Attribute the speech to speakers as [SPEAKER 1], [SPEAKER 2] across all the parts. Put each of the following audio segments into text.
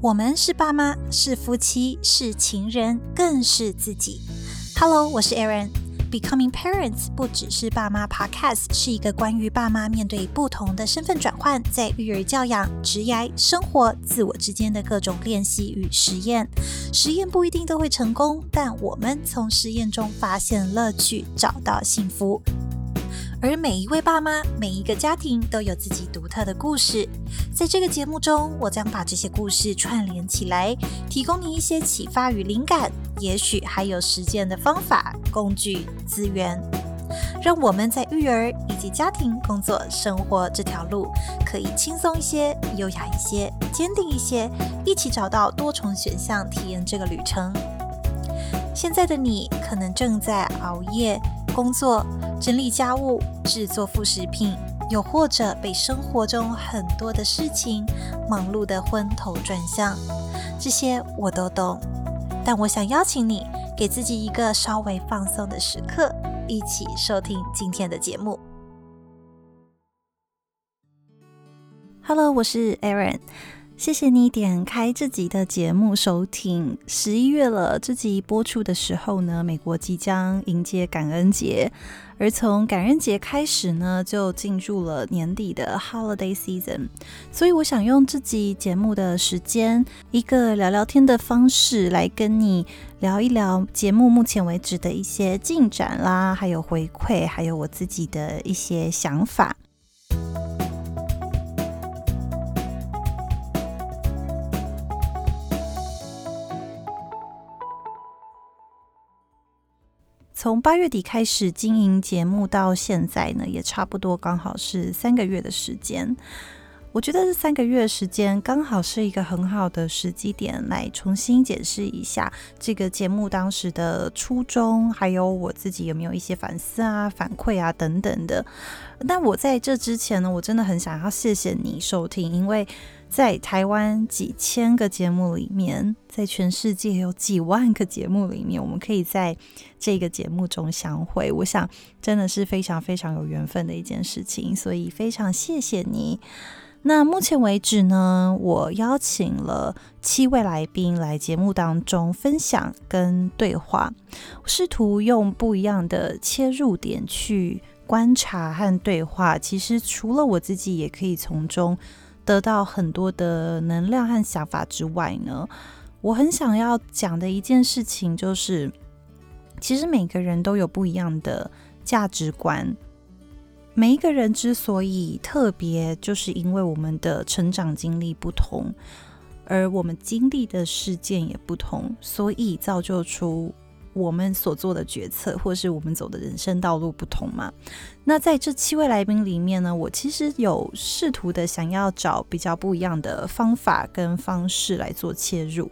[SPEAKER 1] 我们是爸妈，是夫妻，是情人，更是自己。Hello，我是 Erin。Becoming Parents 不只是爸妈 Podcast，是一个关于爸妈面对不同的身份转换，在育儿教养、职业、生活、自我之间的各种练习与实验。实验不一定都会成功，但我们从实验中发现乐趣，找到幸福。而每一位爸妈，每一个家庭都有自己独特的故事。在这个节目中，我将把这些故事串联起来，提供你一些启发与灵感，也许还有实践的方法、工具、资源，让我们在育儿以及家庭、工作、生活这条路可以轻松一些、优雅一些、坚定一些，一起找到多重选项，体验这个旅程。现在的你可能正在熬夜工作。整理家务、制作副食品，又或者被生活中很多的事情忙碌得昏头转向，这些我都懂。但我想邀请你，给自己一个稍微放松的时刻，一起收听今天的节目。Hello，我是 Aaron。谢谢你点开这集的节目收听。十一月了，这集播出的时候呢，美国即将迎接感恩节，而从感恩节开始呢，就进入了年底的 Holiday Season。所以我想用这集节目的时间，一个聊聊天的方式，来跟你聊一聊节目目前为止的一些进展啦，还有回馈，还有我自己的一些想法。从八月底开始经营节目到现在呢，也差不多刚好是三个月的时间。我觉得这三个月时间刚好是一个很好的时机点，来重新解释一下这个节目当时的初衷，还有我自己有没有一些反思啊、反馈啊等等的。但我在这之前呢，我真的很想要谢谢你收听，因为。在台湾几千个节目里面，在全世界有几万个节目里面，我们可以在这个节目中相会。我想，真的是非常非常有缘分的一件事情，所以非常谢谢你。那目前为止呢，我邀请了七位来宾来节目当中分享跟对话，试图用不一样的切入点去观察和对话。其实，除了我自己，也可以从中。得到很多的能量和想法之外呢，我很想要讲的一件事情就是，其实每个人都有不一样的价值观。每一个人之所以特别，就是因为我们的成长经历不同，而我们经历的事件也不同，所以造就出。我们所做的决策，或是我们走的人生道路不同嘛？那在这七位来宾里面呢，我其实有试图的想要找比较不一样的方法跟方式来做切入。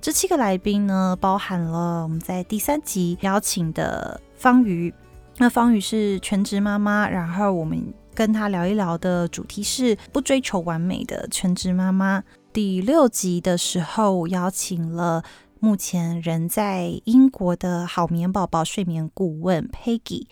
[SPEAKER 1] 这七个来宾呢，包含了我们在第三集邀请的方瑜。那方瑜是全职妈妈，然后我们跟她聊一聊的主题是不追求完美的全职妈妈。第六集的时候邀请了。目前人在英国的好眠宝宝睡眠顾问 Peggy。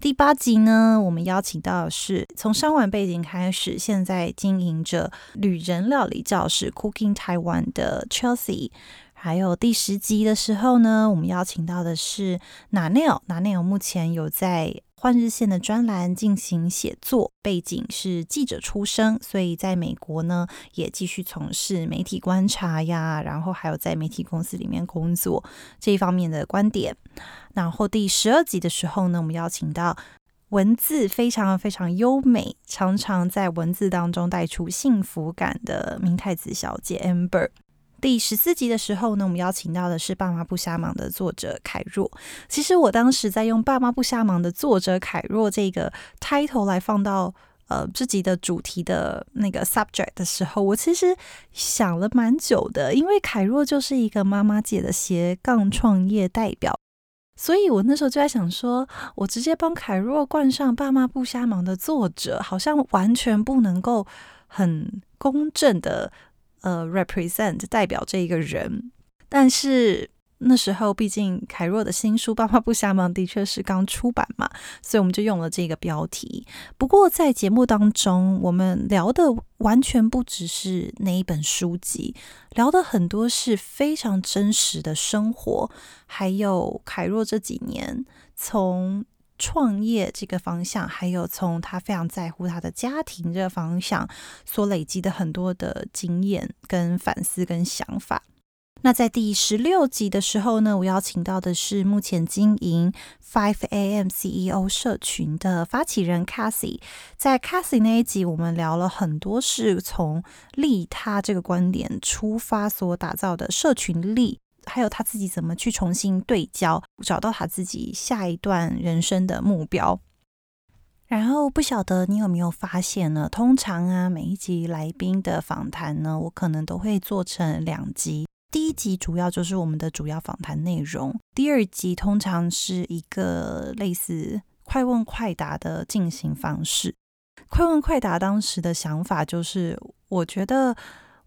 [SPEAKER 1] 第八集呢，我们邀请到的是从商管背景开始，现在经营着旅人料理教室 Cooking Taiwan 的 Chelsea。还有第十集的时候呢，我们邀请到的是 Nanelle，Nanelle 目前有在。换日线的专栏进行写作，背景是记者出身，所以在美国呢也继续从事媒体观察呀，然后还有在媒体公司里面工作这一方面的观点。然后第十二集的时候呢，我们邀请到文字非常非常优美，常常在文字当中带出幸福感的明太子小姐 Amber。第十四集的时候呢，我们邀请到的是《爸妈不瞎忙》的作者凯若。其实我当时在用《爸妈不瞎忙》的作者凯若这个 title 来放到呃自己的主题的那个 subject 的时候，我其实想了蛮久的，因为凯若就是一个妈妈界的斜杠创业代表，所以我那时候就在想说，我直接帮凯若冠上《爸妈不瞎忙》的作者，好像完全不能够很公正的。呃，represent 代表这一个人，但是那时候毕竟凯若的新书《爸妈不瞎忙》的确是刚出版嘛，所以我们就用了这个标题。不过在节目当中，我们聊的完全不只是那一本书籍，聊的很多是非常真实的生活，还有凯若这几年从创业这个方向，还有从他非常在乎他的家庭这个方向所累积的很多的经验、跟反思、跟想法。那在第十六集的时候呢，我邀请到的是目前经营 Five AM CEO 社群的发起人 Cassie。在 Cassie 那一集，我们聊了很多是从利他这个观点出发所打造的社群力，还有他自己怎么去重新对焦，找到他自己下一段人生的目标。然后不晓得你有没有发现呢？通常啊，每一集来宾的访谈呢，我可能都会做成两集。第一集主要就是我们的主要访谈内容，第二集通常是一个类似快问快答的进行方式。快问快答当时的想法就是，我觉得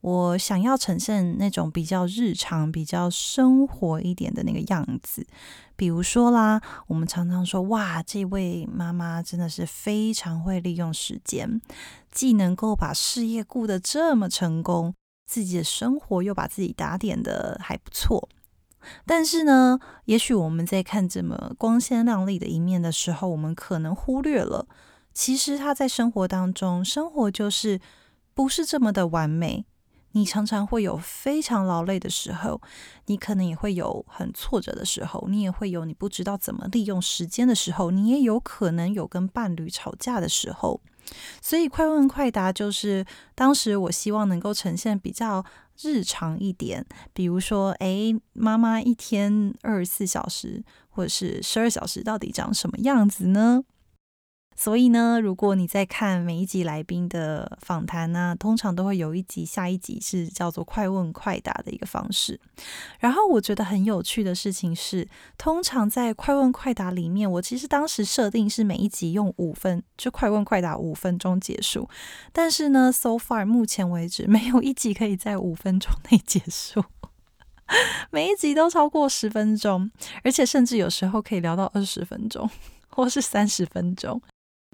[SPEAKER 1] 我想要呈现那种比较日常、比较生活一点的那个样子。比如说啦，我们常常说，哇，这位妈妈真的是非常会利用时间，既能够把事业顾得这么成功。自己的生活又把自己打点得还不错，但是呢，也许我们在看这么光鲜亮丽的一面的时候，我们可能忽略了，其实她在生活当中，生活就是不是这么的完美。你常常会有非常劳累的时候，你可能也会有很挫折的时候，你也会有你不知道怎么利用时间的时候，你也有可能有跟伴侣吵架的时候。所以快问快答就是当时我希望能够呈现比较日常一点，比如说，哎，妈妈一天二十四小时或者是十二小时到底长什么样子呢？所以呢，如果你在看每一集来宾的访谈呢，通常都会有一集、下一集是叫做快问快答的一个方式。然后我觉得很有趣的事情是，通常在快问快答里面，我其实当时设定是每一集用五分，就快问快答五分钟结束。但是呢，so far 目前为止没有一集可以在五分钟内结束，每一集都超过十分钟，而且甚至有时候可以聊到二十分钟，或是三十分钟。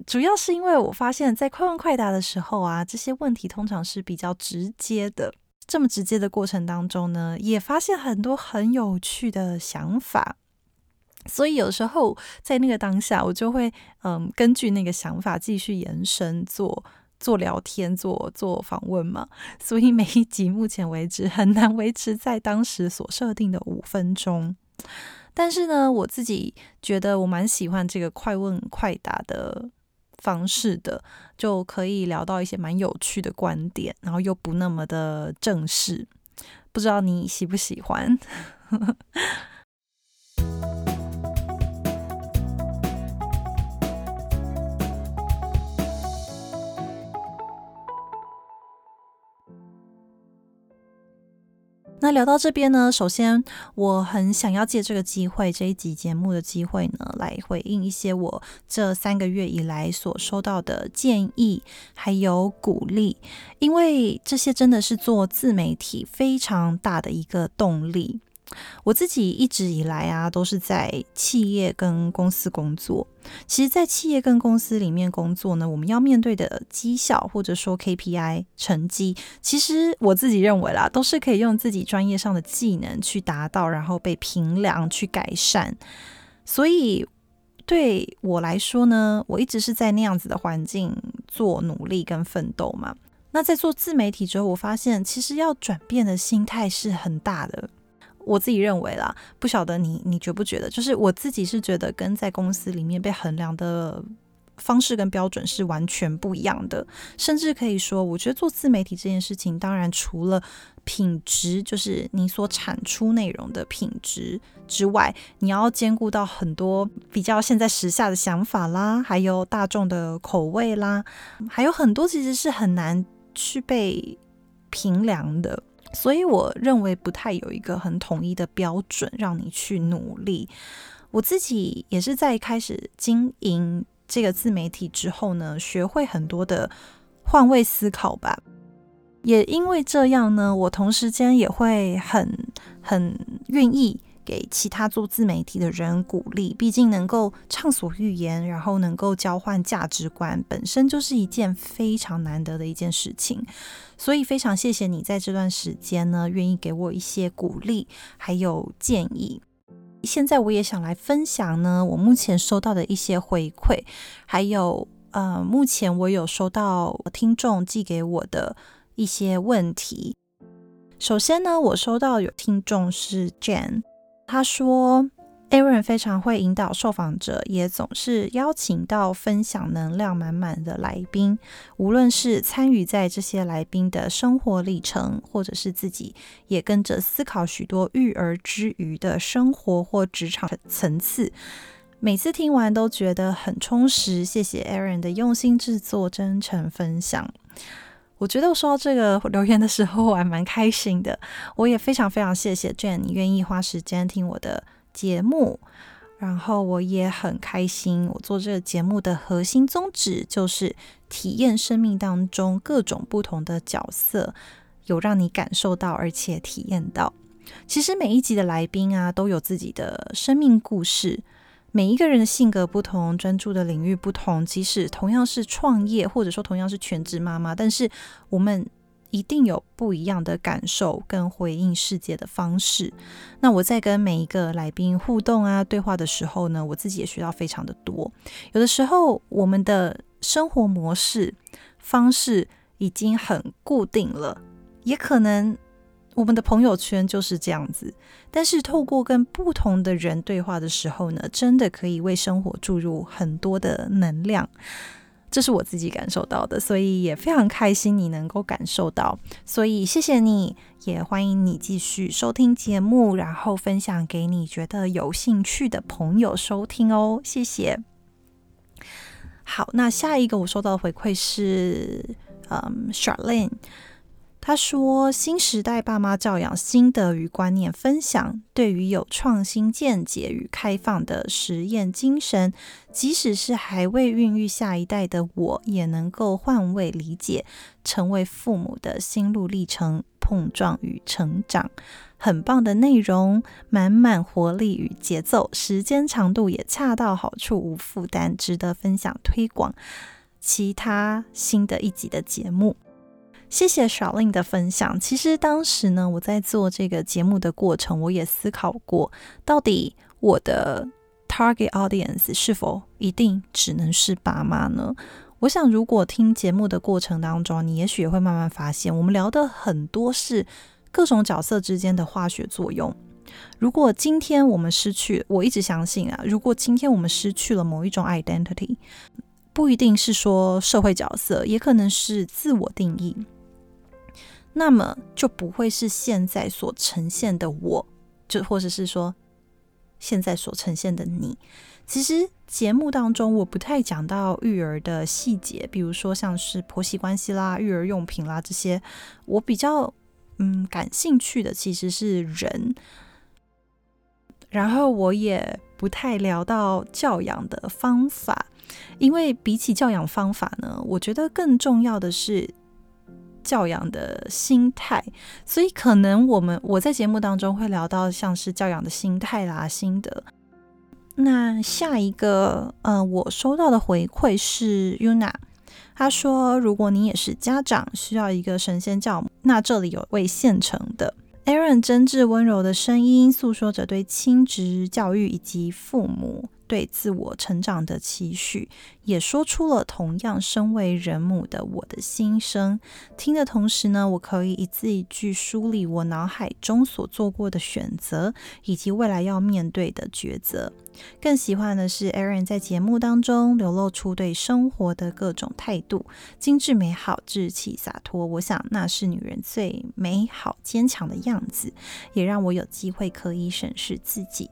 [SPEAKER 1] 主要是因为我发现，在快问快答的时候啊，这些问题通常是比较直接的。这么直接的过程当中呢，也发现很多很有趣的想法。所以有时候在那个当下，我就会嗯，根据那个想法继续延伸做做聊天、做做访问嘛。所以每一集目前为止很难维持在当时所设定的五分钟。但是呢，我自己觉得我蛮喜欢这个快问快答的。方式的就可以聊到一些蛮有趣的观点，然后又不那么的正式，不知道你喜不喜欢？那聊到这边呢，首先我很想要借这个机会，这一集节目的机会呢，来回应一些我这三个月以来所收到的建议，还有鼓励，因为这些真的是做自媒体非常大的一个动力。我自己一直以来啊，都是在企业跟公司工作。其实，在企业跟公司里面工作呢，我们要面对的绩效或者说 KPI 成绩，其实我自己认为啦，都是可以用自己专业上的技能去达到，然后被评量去改善。所以对我来说呢，我一直是在那样子的环境做努力跟奋斗嘛。那在做自媒体之后，我发现其实要转变的心态是很大的。我自己认为啦，不晓得你你觉不觉得？就是我自己是觉得跟在公司里面被衡量的方式跟标准是完全不一样的，甚至可以说，我觉得做自媒体这件事情，当然除了品质，就是你所产出内容的品质之外，你要兼顾到很多比较现在时下的想法啦，还有大众的口味啦，还有很多其实是很难去被评量的。所以我认为不太有一个很统一的标准让你去努力。我自己也是在开始经营这个自媒体之后呢，学会很多的换位思考吧。也因为这样呢，我同时间也会很很愿意给其他做自媒体的人鼓励。毕竟能够畅所欲言，然后能够交换价值观，本身就是一件非常难得的一件事情。所以非常谢谢你在这段时间呢，愿意给我一些鼓励，还有建议。现在我也想来分享呢，我目前收到的一些回馈，还有呃，目前我有收到听众寄给我的一些问题。首先呢，我收到有听众是 Jane，他说。，Aaron 非常会引导受访者，也总是邀请到分享能量满满的来宾。无论是参与在这些来宾的生活历程，或者是自己也跟着思考许多育儿之余的生活或职场层次，每次听完都觉得很充实。谢谢 Aaron 的用心制作、真诚分享。我觉得我收到这个留言的时候，我还蛮开心的。我也非常非常谢谢娟你愿意花时间听我的。节目，然后我也很开心。我做这个节目的核心宗旨就是体验生命当中各种不同的角色，有让你感受到，而且体验到。其实每一集的来宾啊，都有自己的生命故事。每一个人的性格不同，专注的领域不同，即使同样是创业，或者说同样是全职妈妈，但是我们。一定有不一样的感受跟回应世界的方式。那我在跟每一个来宾互动啊、对话的时候呢，我自己也学到非常的多。有的时候，我们的生活模式方式已经很固定了，也可能我们的朋友圈就是这样子。但是，透过跟不同的人对话的时候呢，真的可以为生活注入很多的能量。这是我自己感受到的，所以也非常开心你能够感受到，所以谢谢你，也欢迎你继续收听节目，然后分享给你觉得有兴趣的朋友收听哦，谢谢。好，那下一个我收到的回馈是，嗯，Charlene。他说：“新时代爸妈教养心得与观念分享，对于有创新见解与开放的实验精神，即使是还未孕育下一代的我，也能够换位理解，成为父母的心路历程、碰撞与成长。很棒的内容，满满活力与节奏，时间长度也恰到好处，无负担，值得分享推广。其他新的一集的节目。”谢谢小令的分享。其实当时呢，我在做这个节目的过程，我也思考过，到底我的 target audience 是否一定只能是爸妈呢？我想，如果听节目的过程当中，你也许也会慢慢发现，我们聊的很多是各种角色之间的化学作用。如果今天我们失去，我一直相信啊，如果今天我们失去了某一种 identity，不一定是说社会角色，也可能是自我定义。那么就不会是现在所呈现的我，就或者是说现在所呈现的你。其实节目当中我不太讲到育儿的细节，比如说像是婆媳关系啦、育儿用品啦这些，我比较嗯感兴趣的其实是人。然后我也不太聊到教养的方法，因为比起教养方法呢，我觉得更重要的是。教养的心态，所以可能我们我在节目当中会聊到像是教养的心态啦、心得。那下一个，呃，我收到的回馈是 Yuna，他说：“如果你也是家长，需要一个神仙教母，那这里有位现成的。” Erin 真挚温柔的声音，诉说着对亲职教育以及父母。对自我成长的期许，也说出了同样身为人母的我的心声。听的同时呢，我可以一字一句梳理我脑海中所做过的选择，以及未来要面对的抉择。更喜欢的是，Aaron 在节目当中流露出对生活的各种态度，精致美好、稚气洒脱。我想那是女人最美好、坚强的样子，也让我有机会可以审视自己。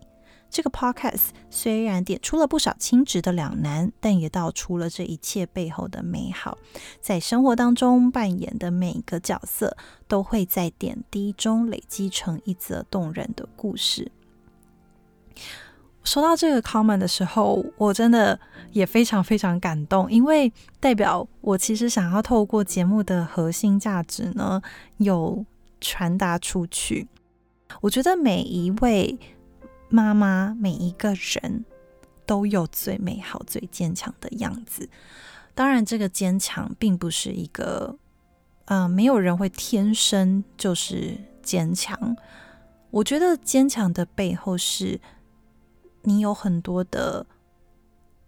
[SPEAKER 1] 这个 podcast 虽然点出了不少亲职的两难，但也道出了这一切背后的美好。在生活当中扮演的每一个角色，都会在点滴中累积成一则动人的故事。收到这个 comment 的时候，我真的也非常非常感动，因为代表我其实想要透过节目的核心价值呢，有传达出去。我觉得每一位。妈妈，每一个人都有最美好、最坚强的样子。当然，这个坚强并不是一个，呃，没有人会天生就是坚强。我觉得坚强的背后是，你有很多的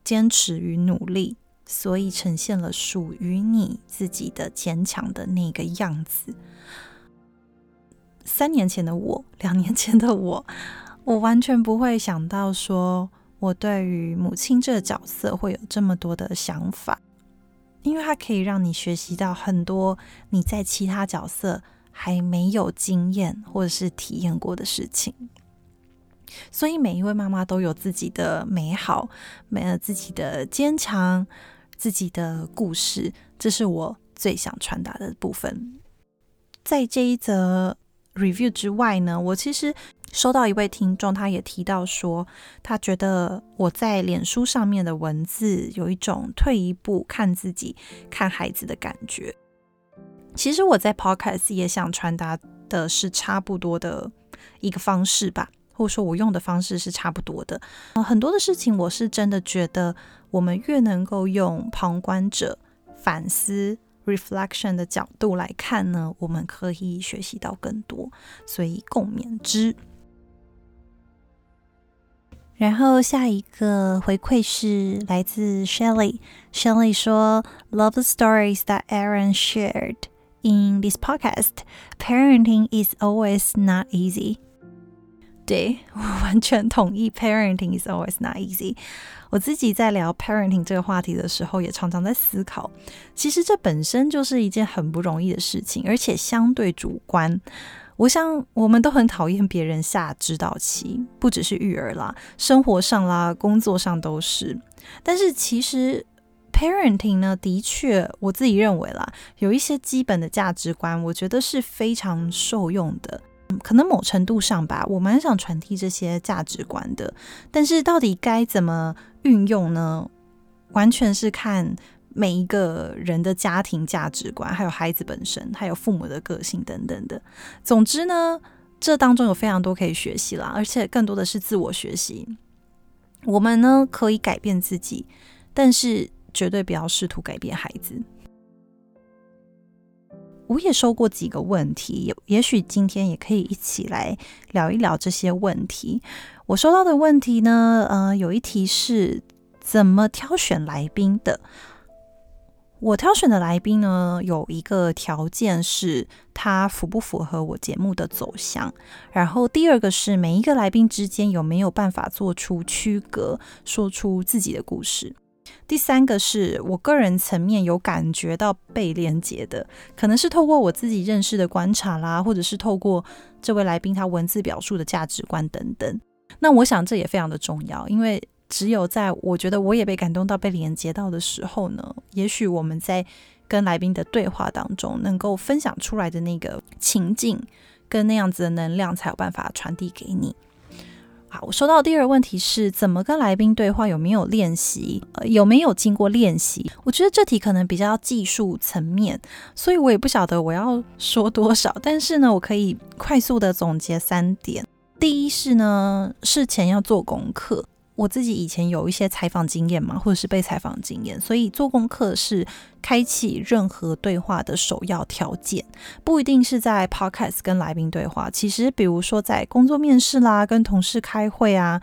[SPEAKER 1] 坚持与努力，所以呈现了属于你自己的坚强的那个样子。三年前的我，两年前的我，我完全不会想到说，我对于母亲这个角色会有这么多的想法。因为它可以让你学习到很多你在其他角色还没有经验或者是体验过的事情，所以每一位妈妈都有自己的美好，没有自己的坚强，自己的故事，这是我最想传达的部分。在这一则 review 之外呢，我其实。收到一位听众，他也提到说，他觉得我在脸书上面的文字有一种退一步看自己、看孩子的感觉。其实我在 Podcast 也想传达的是差不多的一个方式吧，或者说我用的方式是差不多的。很多的事情，我是真的觉得，我们越能够用旁观者反思 reflection 的角度来看呢，我们可以学习到更多，所以共勉之。然后下一个回馈是来自 Shelly。Shelly 说：“Love the stories that Erin shared in this podcast. Parenting is always not easy.” 对，我完全同意，Parenting is always not easy。我自己在聊 Parenting 这个话题的时候，也常常在思考，其实这本身就是一件很不容易的事情，而且相对主观。我想，我们都很讨厌别人下指导棋，不只是育儿啦，生活上啦，工作上都是。但是其实，parenting 呢，的确，我自己认为啦，有一些基本的价值观，我觉得是非常受用的。可能某程度上吧，我蛮想传递这些价值观的。但是到底该怎么运用呢？完全是看。每一个人的家庭价值观，还有孩子本身，还有父母的个性等等的。总之呢，这当中有非常多可以学习啦，而且更多的是自我学习。我们呢，可以改变自己，但是绝对不要试图改变孩子。我也收过几个问题，也也许今天也可以一起来聊一聊这些问题。我收到的问题呢，呃，有一题是怎么挑选来宾的。我挑选的来宾呢，有一个条件是他符不符合我节目的走向，然后第二个是每一个来宾之间有没有办法做出区隔，说出自己的故事。第三个是我个人层面有感觉到被连接的，可能是透过我自己认识的观察啦，或者是透过这位来宾他文字表述的价值观等等。那我想这也非常的重要，因为。只有在我觉得我也被感动到、被连接到的时候呢，也许我们在跟来宾的对话当中，能够分享出来的那个情境跟那样子的能量，才有办法传递给你。好，我收到第二个问题是怎么跟来宾对话？有没有练习？呃，有没有经过练习？我觉得这题可能比较技术层面，所以我也不晓得我要说多少。但是呢，我可以快速的总结三点：第一是呢，事前要做功课。我自己以前有一些采访经验嘛，或者是被采访经验，所以做功课是开启任何对话的首要条件。不一定是在 Podcast 跟来宾对话，其实比如说在工作面试啦、跟同事开会啊，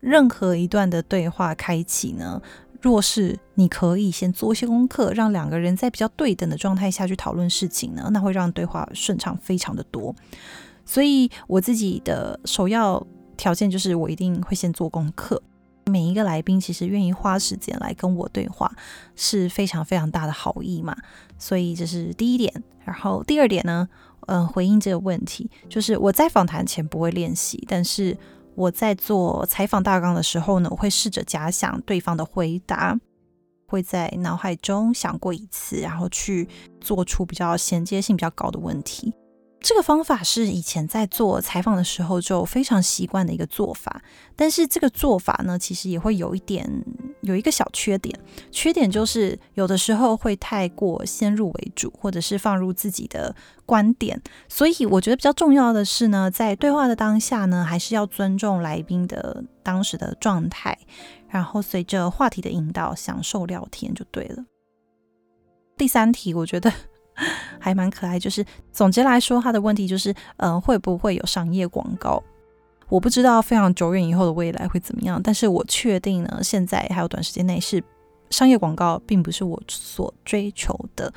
[SPEAKER 1] 任何一段的对话开启呢，若是你可以先做一些功课，让两个人在比较对等的状态下去讨论事情呢，那会让对话顺畅非常的多。所以我自己的首要条件就是我一定会先做功课。每一个来宾其实愿意花时间来跟我对话，是非常非常大的好意嘛，所以这是第一点。然后第二点呢，嗯、回应这个问题，就是我在访谈前不会练习，但是我在做采访大纲的时候呢，我会试着假想对方的回答，会在脑海中想过一次，然后去做出比较衔接性比较高的问题。这个方法是以前在做采访的时候就非常习惯的一个做法，但是这个做法呢，其实也会有一点有一个小缺点，缺点就是有的时候会太过先入为主，或者是放入自己的观点。所以我觉得比较重要的是呢，在对话的当下呢，还是要尊重来宾的当时的状态，然后随着话题的引导，享受聊天就对了。第三题，我觉得。还蛮可爱，就是总结来说，他的问题就是，嗯、会不会有商业广告？我不知道非常久远以后的未来会怎么样，但是我确定呢，现在还有短时间内是商业广告，并不是我所追求的。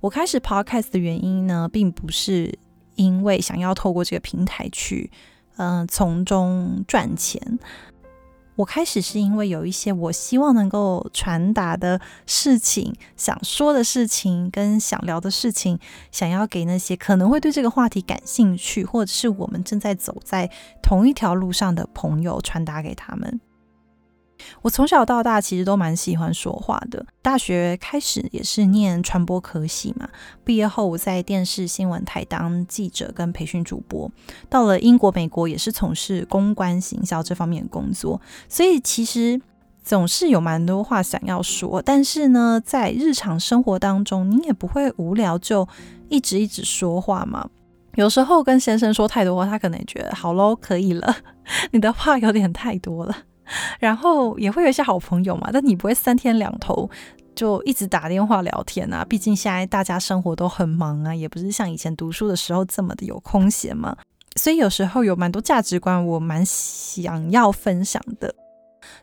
[SPEAKER 1] 我开始 podcast 的原因呢，并不是因为想要透过这个平台去，嗯、从中赚钱。我开始是因为有一些我希望能够传达的事情、想说的事情跟想聊的事情，想要给那些可能会对这个话题感兴趣，或者是我们正在走在同一条路上的朋友传达给他们。我从小到大其实都蛮喜欢说话的。大学开始也是念传播科系嘛，毕业后我在电视新闻台当记者跟培训主播，到了英国、美国也是从事公关行销这方面的工作，所以其实总是有蛮多话想要说。但是呢，在日常生活当中，你也不会无聊就一直一直说话嘛。有时候跟先生说太多话，他可能也觉得好喽，可以了，你的话有点太多了。然后也会有一些好朋友嘛，但你不会三天两头就一直打电话聊天啊。毕竟现在大家生活都很忙啊，也不是像以前读书的时候这么的有空闲嘛。所以有时候有蛮多价值观我蛮想要分享的。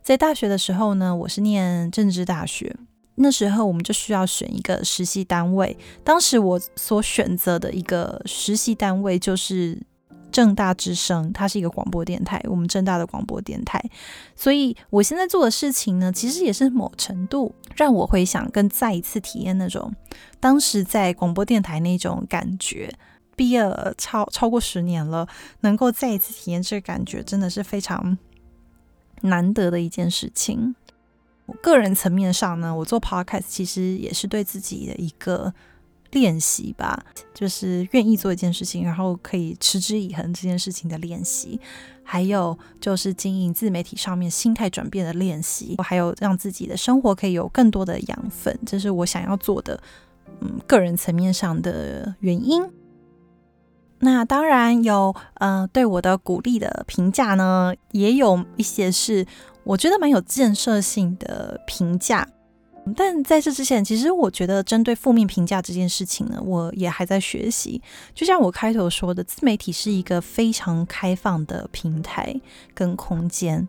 [SPEAKER 1] 在大学的时候呢，我是念政治大学，那时候我们就需要选一个实习单位。当时我所选择的一个实习单位就是。正大之声，它是一个广播电台，我们正大的广播电台，所以我现在做的事情呢，其实也是某程度让我回想跟再一次体验那种当时在广播电台那种感觉。毕业超超过十年了，能够再一次体验这个感觉，真的是非常难得的一件事情。我个人层面上呢，我做 podcast 其实也是对自己的一个。练习吧，就是愿意做一件事情，然后可以持之以恒这件事情的练习，还有就是经营自媒体上面心态转变的练习，还有让自己的生活可以有更多的养分，这是我想要做的，嗯，个人层面上的原因。那当然有，呃，对我的鼓励的评价呢，也有一些是我觉得蛮有建设性的评价。但在这之前，其实我觉得针对负面评价这件事情呢，我也还在学习。就像我开头说的，自媒体是一个非常开放的平台跟空间，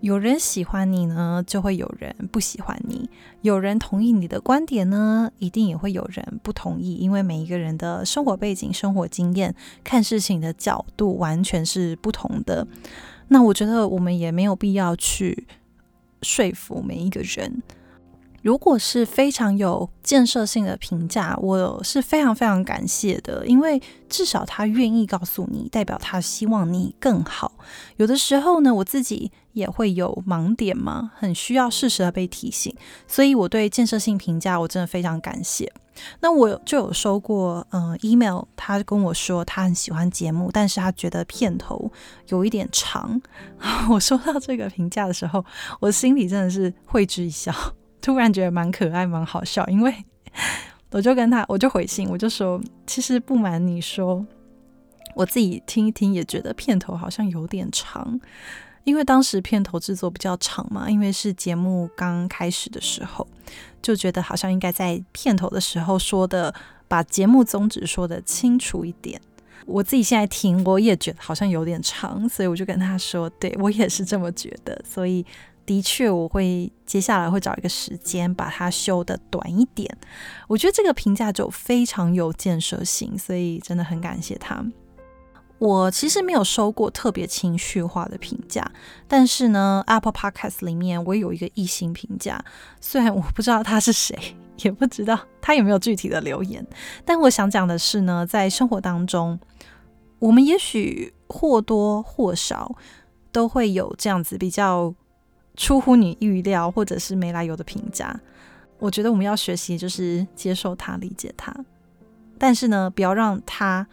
[SPEAKER 1] 有人喜欢你呢，就会有人不喜欢你；有人同意你的观点呢，一定也会有人不同意，因为每一个人的生活背景、生活经验、看事情的角度完全是不同的。那我觉得我们也没有必要去说服每一个人。如果是非常有建设性的评价，我是非常非常感谢的，因为至少他愿意告诉你，代表他希望你更好。有的时候呢，我自己也会有盲点嘛，很需要适时的被提醒，所以我对建设性评价我真的非常感谢。那我就有收过，嗯、呃，email，他跟我说他很喜欢节目，但是他觉得片头有一点长。我收到这个评价的时候，我心里真的是会之一笑。突然觉得蛮可爱、蛮好笑，因为 我就跟他，我就回信，我就说，其实不瞒你说，我自己听一听也觉得片头好像有点长，因为当时片头制作比较长嘛，因为是节目刚开始的时候，就觉得好像应该在片头的时候说的，把节目宗旨说得清楚一点。我自己现在听，我也觉得好像有点长，所以我就跟他说，对，我也是这么觉得，所以。的确，我会接下来会找一个时间把它修得短一点。我觉得这个评价就非常有建设性，所以真的很感谢他。我其实没有收过特别情绪化的评价，但是呢，Apple Podcast 里面我有一个异性评价，虽然我不知道他是谁，也不知道他有没有具体的留言，但我想讲的是呢，在生活当中，我们也许或多或少都会有这样子比较。出乎你预料，或者是没来由的评价，我觉得我们要学习就是接受它、理解它，但是呢，不要让它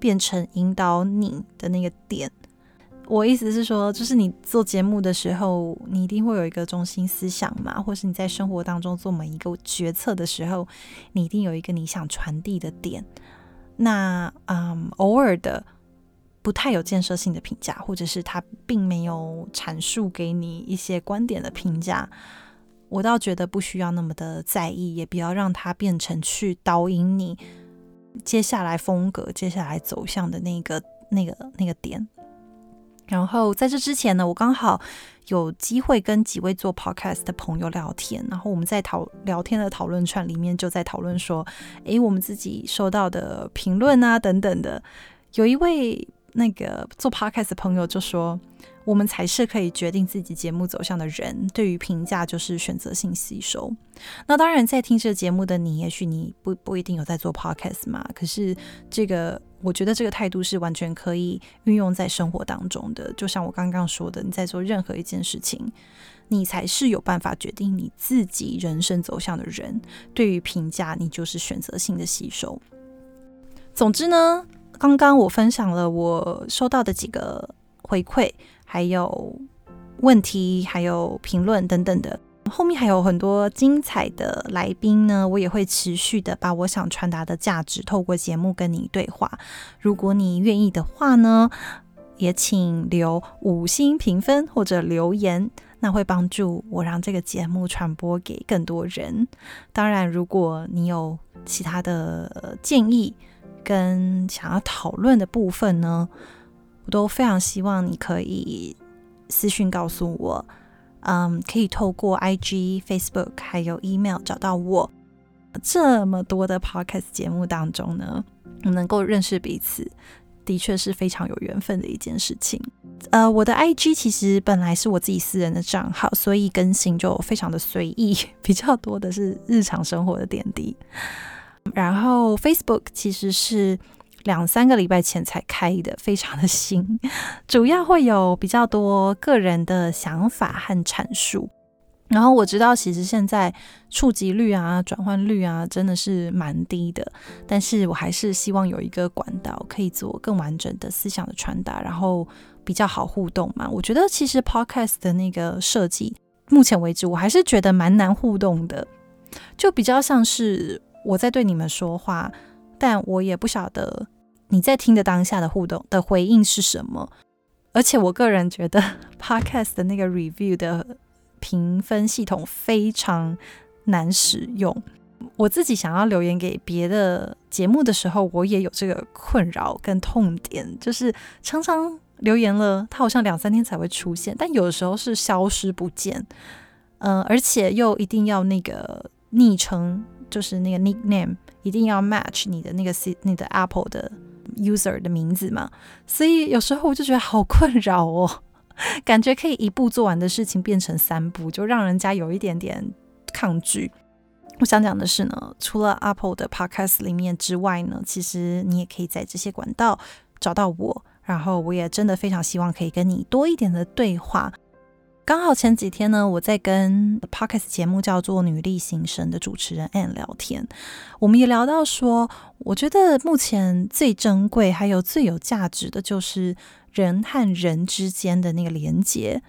[SPEAKER 1] 变成引导你的那个点。我意思是说，就是你做节目的时候，你一定会有一个中心思想嘛，或是你在生活当中做每一个决策的时候，你一定有一个你想传递的点。那嗯，偶尔的不太有建设性的评价，或者是他并没有阐述给你一些观点的评价，我倒觉得不需要那么的在意，也不要让它变成去导引你接下来风格、接下来走向的那个、那个、那个点。然后在这之前呢，我刚好有机会跟几位做 podcast 的朋友聊天，然后我们在讨聊天的讨论串里面就在讨论说，诶，我们自己收到的评论啊等等的，有一位那个做 podcast 的朋友就说。我们才是可以决定自己节目走向的人。对于评价，就是选择性吸收。那当然，在听这个节目的你，也许你不不一定有在做 podcast 嘛。可是，这个我觉得这个态度是完全可以运用在生活当中的。就像我刚刚说的，你在做任何一件事情，你才是有办法决定你自己人生走向的人。对于评价，你就是选择性的吸收。总之呢，刚刚我分享了我收到的几个回馈。还有问题，还有评论等等的，后面还有很多精彩的来宾呢。我也会持续的把我想传达的价值透过节目跟你对话。如果你愿意的话呢，也请留五星评分或者留言，那会帮助我让这个节目传播给更多人。当然，如果你有其他的建议跟想要讨论的部分呢，我都非常希望你可以私讯告诉我，嗯，可以透过 IG、Facebook 还有 email 找到我。这么多的 Podcast 节目当中呢，能够认识彼此，的确是非常有缘分的一件事情。呃，我的 IG 其实本来是我自己私人的账号，所以更新就非常的随意，比较多的是日常生活的点滴。然后 Facebook 其实是。两三个礼拜前才开的，非常的新，主要会有比较多个人的想法和阐述。然后我知道，其实现在触及率啊、转换率啊，真的是蛮低的。但是我还是希望有一个管道，可以做更完整的思想的传达，然后比较好互动嘛。我觉得其实 Podcast 的那个设计，目前为止我还是觉得蛮难互动的，就比较像是我在对你们说话。但我也不晓得你在听的当下的互动的回应是什么，而且我个人觉得 Podcast 的那个 review 的评分系统非常难使用。我自己想要留言给别的节目的时候，我也有这个困扰跟痛点，就是常常留言了，它好像两三天才会出现，但有的时候是消失不见，嗯、而且又一定要那个昵称，就是那个 nickname。一定要 match 你的那个 C 你的 Apple 的 user 的名字嘛，所以有时候我就觉得好困扰哦，感觉可以一步做完的事情变成三步，就让人家有一点点抗拒。我想讲的是呢，除了 Apple 的 Podcast 里面之外呢，其实你也可以在这些管道找到我，然后我也真的非常希望可以跟你多一点的对话。刚好前几天呢，我在跟 Podcast 节目叫做《女力新生》的主持人 Anne 聊天，我们也聊到说，我觉得目前最珍贵还有最有价值的就是人和人之间的那个连接。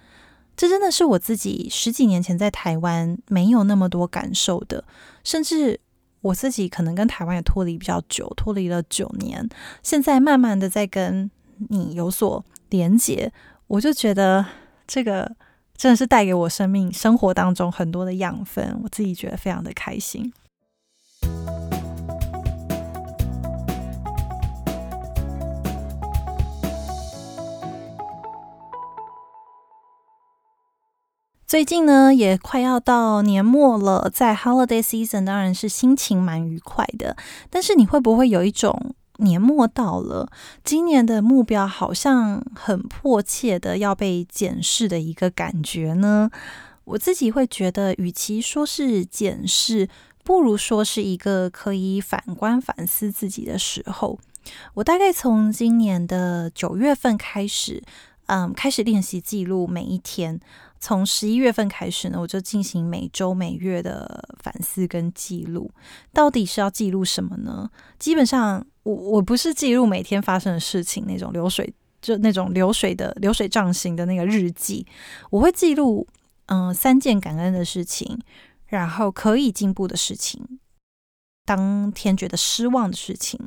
[SPEAKER 1] 这真的是我自己十几年前在台湾没有那么多感受的，甚至我自己可能跟台湾也脱离比较久，脱离了九年，现在慢慢的在跟你有所连接，我就觉得这个。真的是带给我生命生活当中很多的养分，我自己觉得非常的开心。最近呢，也快要到年末了，在 Holiday Season 当然是心情蛮愉快的，但是你会不会有一种？年末到了，今年的目标好像很迫切的要被检视的一个感觉呢。我自己会觉得，与其说是检视，不如说是一个可以反观反思自己的时候。我大概从今年的九月份开始，嗯，开始练习记录每一天。从十一月份开始呢，我就进行每周每月的反思跟记录。到底是要记录什么呢？基本上。我我不是记录每天发生的事情那种流水，就那种流水的流水账型的那个日记，我会记录嗯、三件感恩的事情，然后可以进步的事情，当天觉得失望的事情，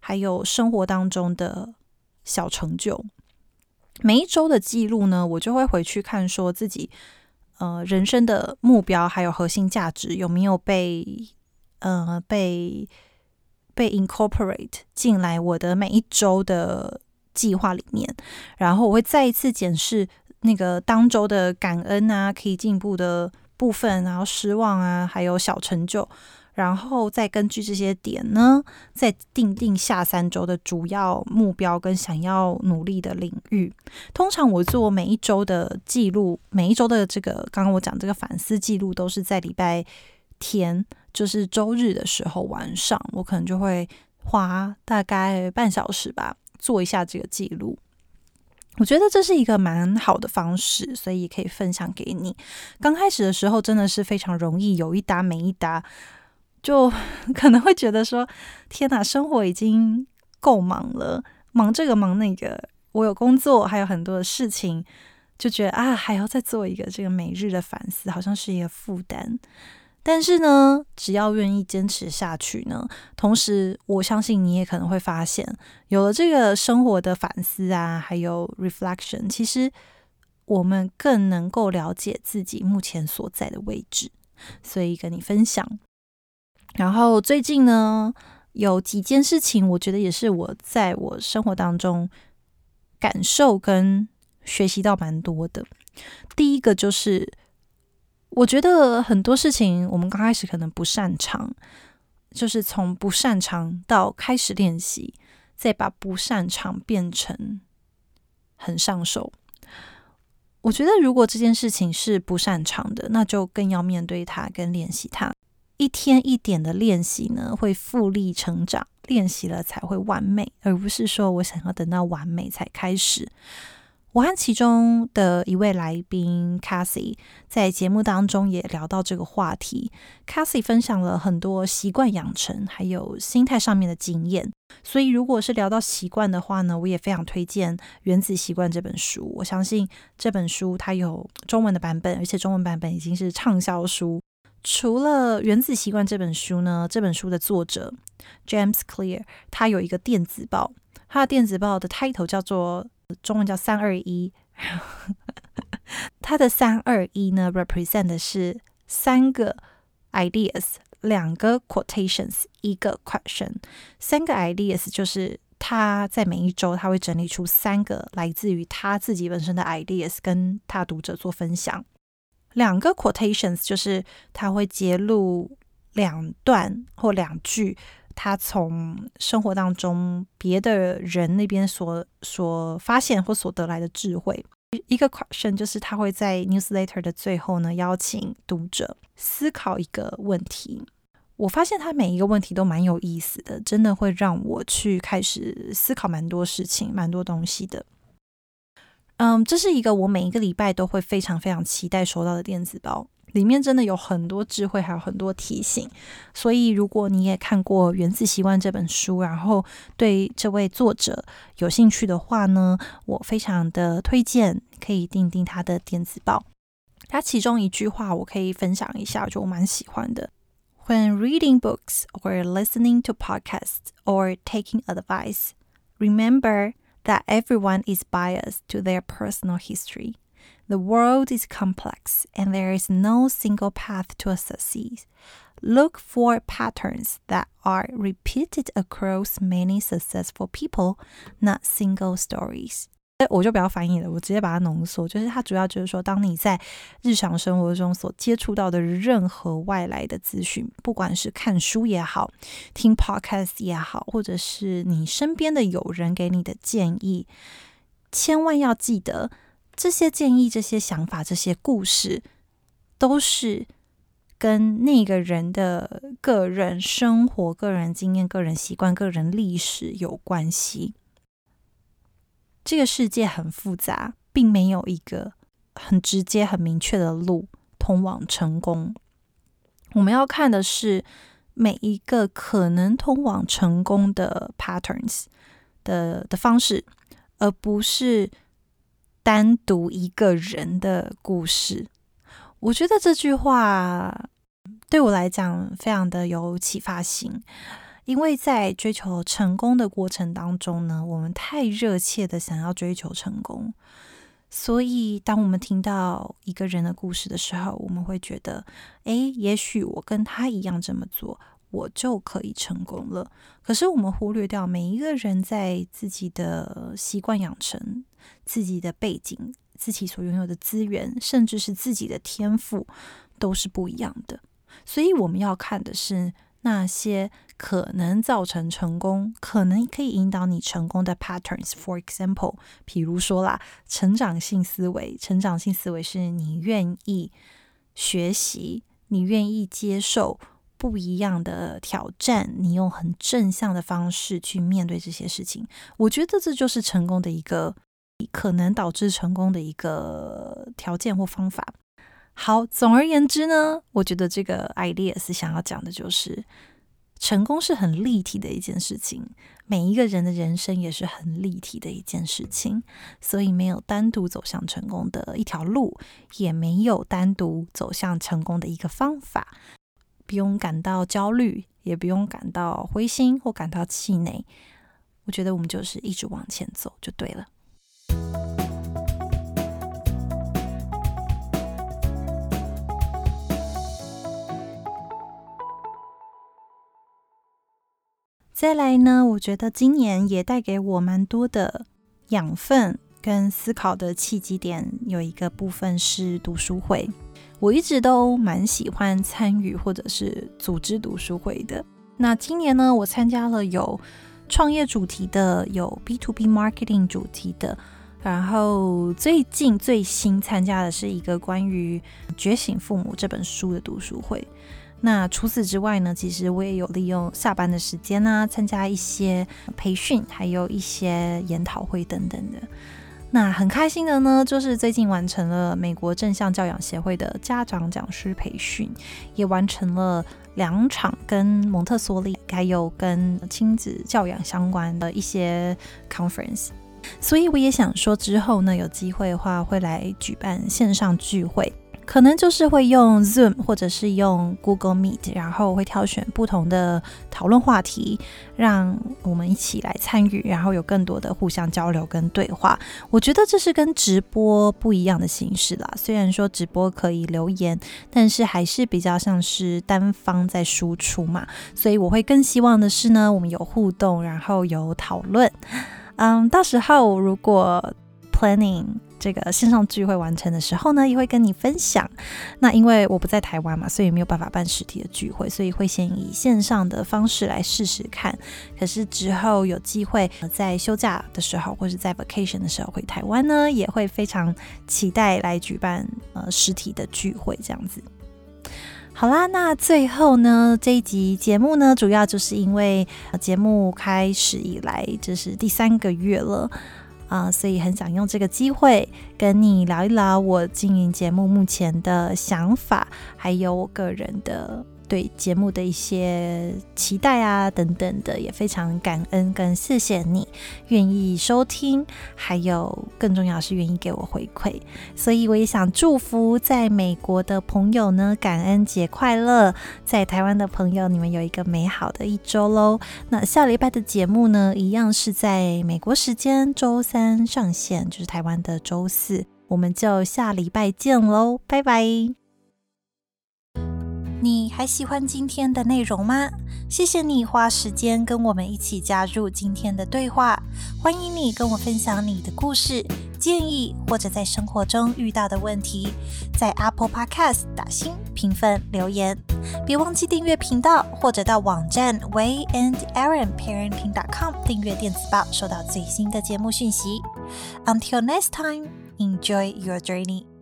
[SPEAKER 1] 还有生活当中的小成就。每一周的记录呢，我就会回去看，说自己呃人生的目标还有核心价值有没有被呃被被 incorporate 进来我的每一周的计划里面，然后我会再一次检视那个当周的感恩啊，可以进步的部分，然后失望啊，还有小成就。然后再根据这些点呢，再定定下三周的主要目标跟想要努力的领域。通常我做每一周的记录，每一周的这个刚刚我讲这个反思记录，都是在礼拜天，就是周日的时候晚上，我可能就会花大概半小时吧，做一下这个记录。我觉得这是一个蛮好的方式，所以可以分享给你。刚开始的时候真的是非常容易，有一搭没一搭。就 可能会觉得说，天哪，生活已经够忙了，忙这个忙那个，我有工作，还有很多的事情，就觉得啊，还要再做一个这个每日的反思，好像是一个负担。但是呢，只要愿意坚持下去呢，同时我相信你也可能会发现，有了这个生活的反思啊，还有 reflection，其实我们更能够了解自己目前所在的位置，所以跟你分享。然后最近呢，有几件事情，我觉得也是我在我生活当中感受跟学习到蛮多的。第一个就是，我觉得很多事情我们刚开始可能不擅长，就是从不擅长到开始练习，再把不擅长变成很上手。我觉得如果这件事情是不擅长的，那就更要面对它跟练习它。一天一点的练习呢，会复利成长。练习了才会完美，而不是说我想要等到完美才开始。我和其中的一位来宾 Cassie 在节目当中也聊到这个话题。Cassie 分享了很多习惯养成还有心态上面的经验。所以，如果是聊到习惯的话呢，我也非常推荐《原子习惯》这本书。我相信这本书它有中文的版本，而且中文版本已经是畅销书。除了《原子习惯》这本书呢，这本书的作者 James Clear 他有一个电子报，他的电子报的 title 叫做中文叫三二一，他的三二一呢 represent 的是三个 ideas，两个 quotations，一个 question，三个 ideas 就是他在每一周他会整理出三个来自于他自己本身的 ideas，跟他读者做分享。两个 quotations 就是他会揭露两段或两句，他从生活当中别的人那边所所发现或所得来的智慧。一个 question 就是他会在 newsletter 的最后呢，邀请读者思考一个问题。我发现他每一个问题都蛮有意思的，真的会让我去开始思考蛮多事情、蛮多东西的。嗯，这是一个我每一个礼拜都会非常非常期待收到的电子包，里面真的有很多智慧，还有很多提醒。所以，如果你也看过《原子习惯》这本书，然后对这位作者有兴趣的话呢，我非常的推荐可以订订他的电子报。他其中一句话我可以分享一下，就我蛮喜欢的：When reading books or listening to podcasts or taking advice, remember. That everyone is biased to their personal history. The world is complex, and there is no single path to a success. Look for patterns that are repeated across many successful people, not single stories. 我就不要翻译了，我直接把它浓缩。就是它主要就是说，当你在日常生活中所接触到的任何外来的资讯，不管是看书也好，听 podcast 也好，或者是你身边的友人给你的建议，千万要记得， 这些建议、这些想法、这些故事，都是跟那个人的个人生活、个人经验、个人习惯、个人历史有关系。这个世界很复杂，并没有一个很直接、很明确的路通往成功。我们要看的是每一个可能通往成功的 patterns 的的方式，而不是单独一个人的故事。我觉得这句话对我来讲非常的有启发性，因为在追求成功的过程当中呢，我们太热切的想要追求成功。所以，当我们听到一个人的故事的时候，我们会觉得，诶，也许我跟他一样这么做，我就可以成功了。可是，我们忽略掉每一个人在自己的习惯养成、自己的背景、自己所拥有的资源，甚至是自己的天赋，都是不一样的。所以，我们要看的是。那些可能造成成功、可能可以引导你成功的 patterns，for example，比如说啦，成长性思维。成长性思维是你愿意学习，你愿意接受不一样的挑战，你用很正向的方式去面对这些事情。我觉得这就是成功的一个可能导致成功的一个条件或方法。好，总而言之呢，我觉得这个 idea 是想要讲的就是，成功是很立体的一件事情，每一个人的人生也是很立体的一件事情，所以没有单独走向成功的一条路，也没有单独走向成功的一个方法，不用感到焦虑，也不用感到灰心或感到气馁，我觉得我们就是一直往前走就对了。再来呢，我觉得今年也带给我蛮多的养分跟思考的契机点，有一个部分是读书会。我一直都蛮喜欢参与或者是组织读书会的。那今年呢，我参加了有创业主题的，有 B to B marketing 主题的，然后最近最新参加的是一个关于《觉醒父母》这本书的读书会。那除此之外呢，其实我也有利用下班的时间呢、啊，参加一些培训，还有一些研讨会等等的。那很开心的呢，就是最近完成了美国正向教养协会的家长讲师培训，也完成了两场跟蒙特梭利还有跟亲子教养相关的一些 conference。所以我也想说，之后呢，有机会的话会来举办线上聚会。可能就是会用 Zoom 或者是用 Google Meet，然后会挑选不同的讨论话题，让我们一起来参与，然后有更多的互相交流跟对话。我觉得这是跟直播不一样的形式啦。虽然说直播可以留言，但是还是比较像是单方在输出嘛。所以我会更希望的是呢，我们有互动，然后有讨论。嗯，到时候如果 planning。这个线上聚会完成的时候呢，也会跟你分享。那因为我不在台湾嘛，所以没有办法办实体的聚会，所以会先以线上的方式来试试看。可是之后有机会在休假的时候，或是在 vacation 的时候回台湾呢，也会非常期待来举办呃实体的聚会这样子。好啦，那最后呢，这一集节目呢，主要就是因为节目开始以来，这是第三个月了。啊，所以很想用这个机会跟你聊一聊我经营节目目前的想法，还有我个人的。对节目的一些期待啊，等等的，也非常感恩跟谢谢你愿意收听，还有更重要是愿意给我回馈，所以我也想祝福在美国的朋友呢，感恩节快乐！在台湾的朋友，你们有一个美好的一周喽。那下礼拜的节目呢，一样是在美国时间周三上线，就是台湾的周四，我们就下礼拜见喽，拜拜。你还喜欢今天的内容吗？谢谢你花时间跟我们一起加入今天的对话。欢迎你跟我分享你的故事、建议或者在生活中遇到的问题，在 Apple Podcast 打星评分留言。别忘记订阅频道，或者到网站 WeiandErinParenting.com 订阅电子报，收到最新的节目讯息。Until next time, enjoy your journey.